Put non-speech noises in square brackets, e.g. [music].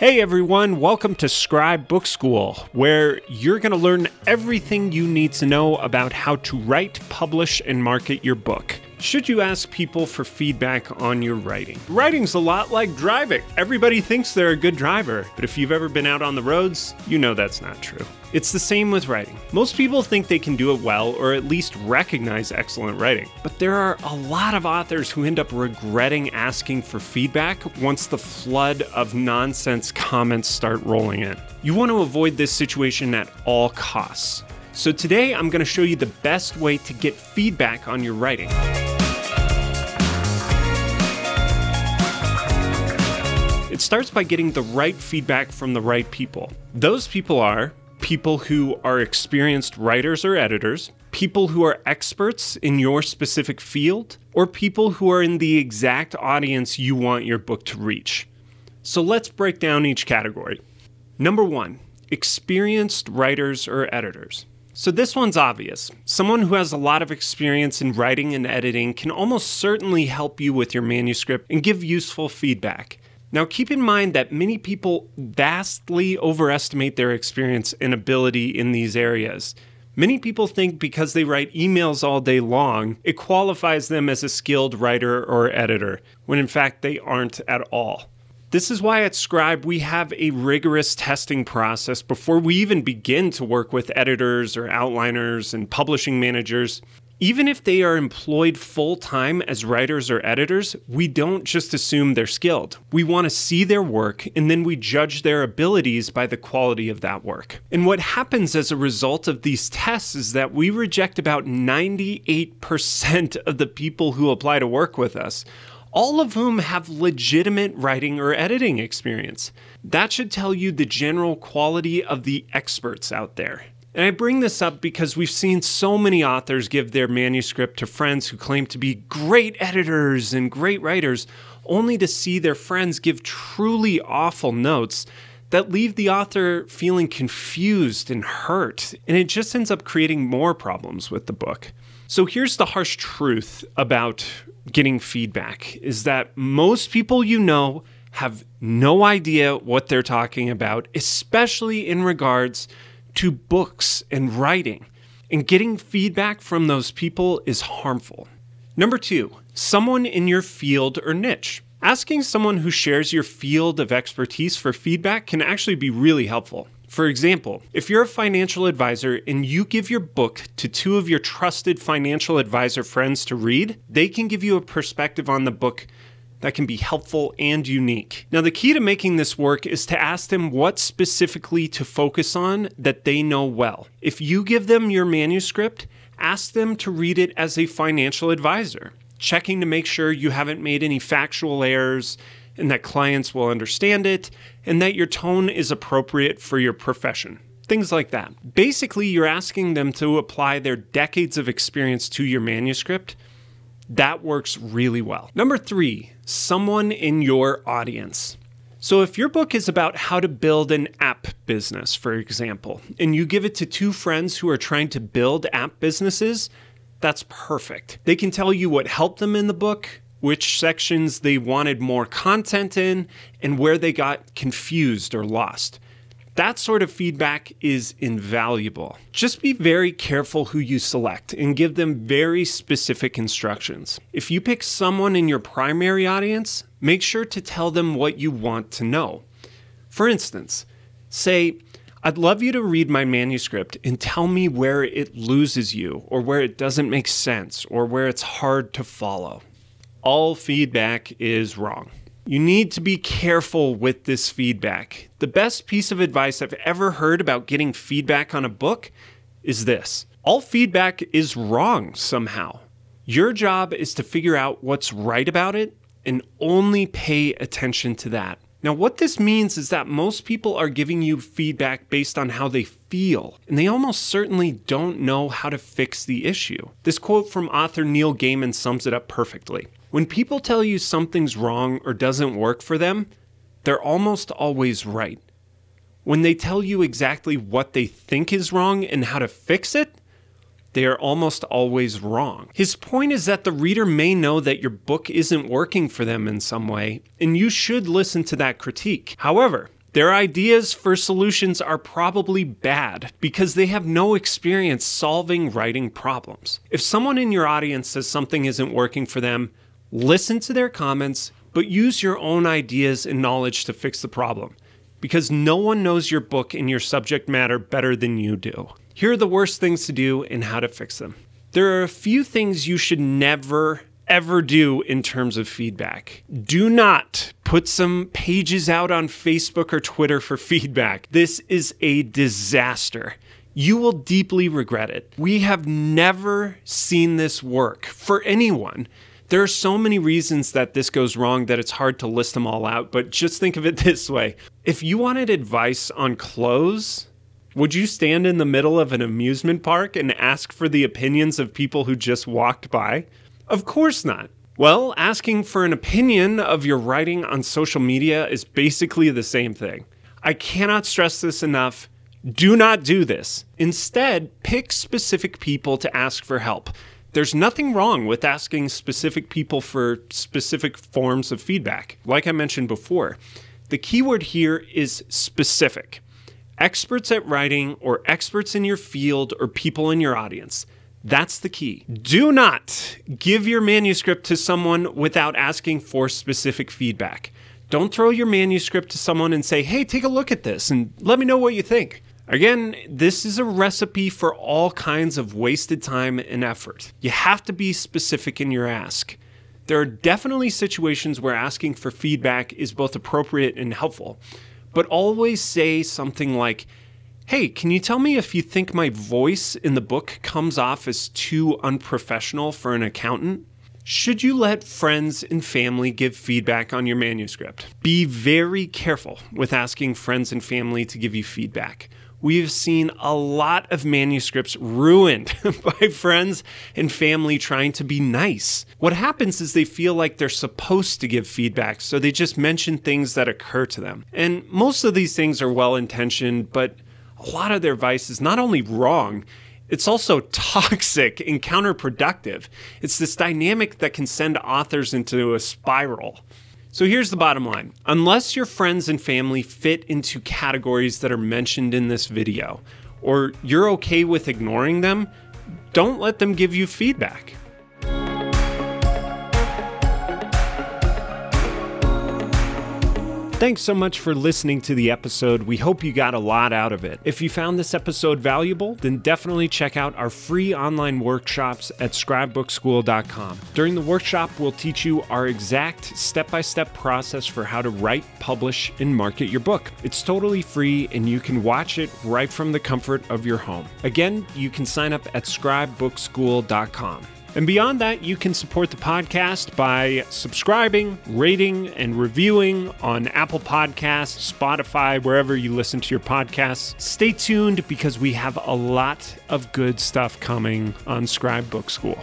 Hey everyone, welcome to Scribe Book School, where you're going to learn everything you need to know about how to write, publish, and market your book. Should you ask people for feedback on your writing? Writing's a lot like driving. Everybody thinks they're a good driver, but if you've ever been out on the roads, you know that's not true. It's the same with writing. Most people think they can do it well or at least recognize excellent writing, but there are a lot of authors who end up regretting asking for feedback once the flood of nonsense [laughs] comments start rolling in. You want to avoid this situation at all costs. So today I'm going to show you the best way to get feedback on your writing. Starts by getting the right feedback from the right people. Those people are people who are experienced writers or editors, people who are experts in your specific field, or people who are in the exact audience you want your book to reach. So let's break down each category. Number one, experienced writers or editors. So, this one's obvious. Someone who has a lot of experience in writing and editing can almost certainly help you with your manuscript and give useful feedback. Now, keep in mind that many people vastly overestimate their experience and ability in these areas. Many people think because they write emails all day long, it qualifies them as a skilled writer or editor, when in fact they aren't at all. This is why at Scribe we have a rigorous testing process before we even begin to work with editors or outliners and publishing managers. Even if they are employed full time as writers or editors, we don't just assume they're skilled. We want to see their work and then we judge their abilities by the quality of that work. And what happens as a result of these tests is that we reject about 98% of the people who apply to work with us all of whom have legitimate writing or editing experience. That should tell you the general quality of the experts out there. And I bring this up because we've seen so many authors give their manuscript to friends who claim to be great editors and great writers, only to see their friends give truly awful notes that leave the author feeling confused and hurt. And it just ends up creating more problems with the book. So here's the harsh truth about getting feedback is that most people you know have no idea what they're talking about, especially in regards to books and writing. And getting feedback from those people is harmful. Number two, someone in your field or niche. Asking someone who shares your field of expertise for feedback can actually be really helpful. For example, if you're a financial advisor and you give your book to two of your trusted financial advisor friends to read, they can give you a perspective on the book that can be helpful and unique. Now, the key to making this work is to ask them what specifically to focus on that they know well. If you give them your manuscript, ask them to read it as a financial advisor, checking to make sure you haven't made any factual errors and that clients will understand it, and that your tone is appropriate for your profession. Things like that. Basically, you're asking them to apply their decades of experience to your manuscript. That works really well. Number three, someone in your audience. So, if your book is about how to build an app business, for example, and you give it to two friends who are trying to build app businesses, that's perfect. They can tell you what helped them in the book, which sections they wanted more content in, and where they got confused or lost. That sort of feedback is invaluable. Just be very careful who you select and give them very specific instructions. If you pick someone in your primary audience, make sure to tell them what you want to know. For instance, say, I'd love you to read my manuscript and tell me where it loses you, or where it doesn't make sense, or where it's hard to follow all feedback is wrong. You need to be careful with this feedback. The best piece of advice I've ever heard about getting feedback on a book is this all feedback is wrong somehow. Your job is to figure out what's right about it and only pay attention to that. Now, what this means is that most people are giving you feedback based on how they feel, and they almost certainly don't know how to fix the issue. This quote from author Neil Gaiman sums it up perfectly. When people tell you something's wrong or doesn't work for them, they're almost always right. When they tell you exactly what they think is wrong and how to fix it, they are almost always wrong. His point is that the reader may know that your book isn't working for them in some way, and you should listen to that critique. However, Their ideas for solutions are probably bad because they have no experience solving writing problems. If someone in your audience says something isn't working for them, listen to their comments, but use your own ideas and knowledge to fix the problem because no one knows your book and your subject matter better than you do. Here are the worst things to do and how to fix them. There are a few things you should never ever do in terms of feedback. Do not put some pages out on Facebook or Twitter for [laughs] feedback. This is a disaster. You will deeply regret it. We have never seen this work for anyone. There are so many reasons that this goes wrong that it's hard to list them all out, but just think of it [laughs] this way. If you wanted advice on clothes, would you stand in the middle of an amusement park and ask for the opinions of people who just walked by? Of course not. Well, asking for an opinion of your writing on social media is basically the same thing. I cannot stress this enough. Do not do this. Instead, pick specific people to ask for help. There's nothing wrong with asking specific people for specific forms of feedback. Like I mentioned before, the keyword here is specific. Experts at writing, or experts in your field, or people in your audience. That's the key. Do not give your manuscript to someone without asking for specific feedback. Don't throw your manuscript to someone and say, hey, take a look at this and let me know what you think. Again, this is a recipe for all kinds of wasted time and effort. You have to be specific in your ask. There are definitely situations where asking for feedback is both appropriate and helpful, but always say something like, Hey, can you tell me if you think my voice in the book comes off as too unprofessional for an accountant? Should you let friends and family give feedback on your manuscript? Be very careful with asking friends and family to give you feedback. We've seen a lot of manuscripts ruined [laughs] by friends and family trying to be nice. What happens is they feel like they're supposed to give feedback, so they just mention things that occur to them. And most of these things are well intentioned, but a lot of their advice is not only wrong, it's also [laughs] toxic and counterproductive. It's this dynamic that can send authors into a spiral. So here's the bottom line unless your friends and family fit into categories that are mentioned in this video, or you're okay with ignoring them, don't let them give you feedback. Thanks so much for listening to the episode. We hope you got a lot out of it. If you found this episode valuable, then definitely check out our free online workshops at scribebookschool.com. During the workshop, we'll teach you our exact step by step process for how to write, publish, and market your book. It's totally free and you can watch it right from the comfort of your home. Again, you can sign up at scribebookschool.com. And beyond that, you can support the podcast by subscribing, rating, and reviewing on Apple Podcasts, Spotify, wherever you listen to your podcasts. Stay tuned because we have a lot of good stuff coming on Scribe Book School.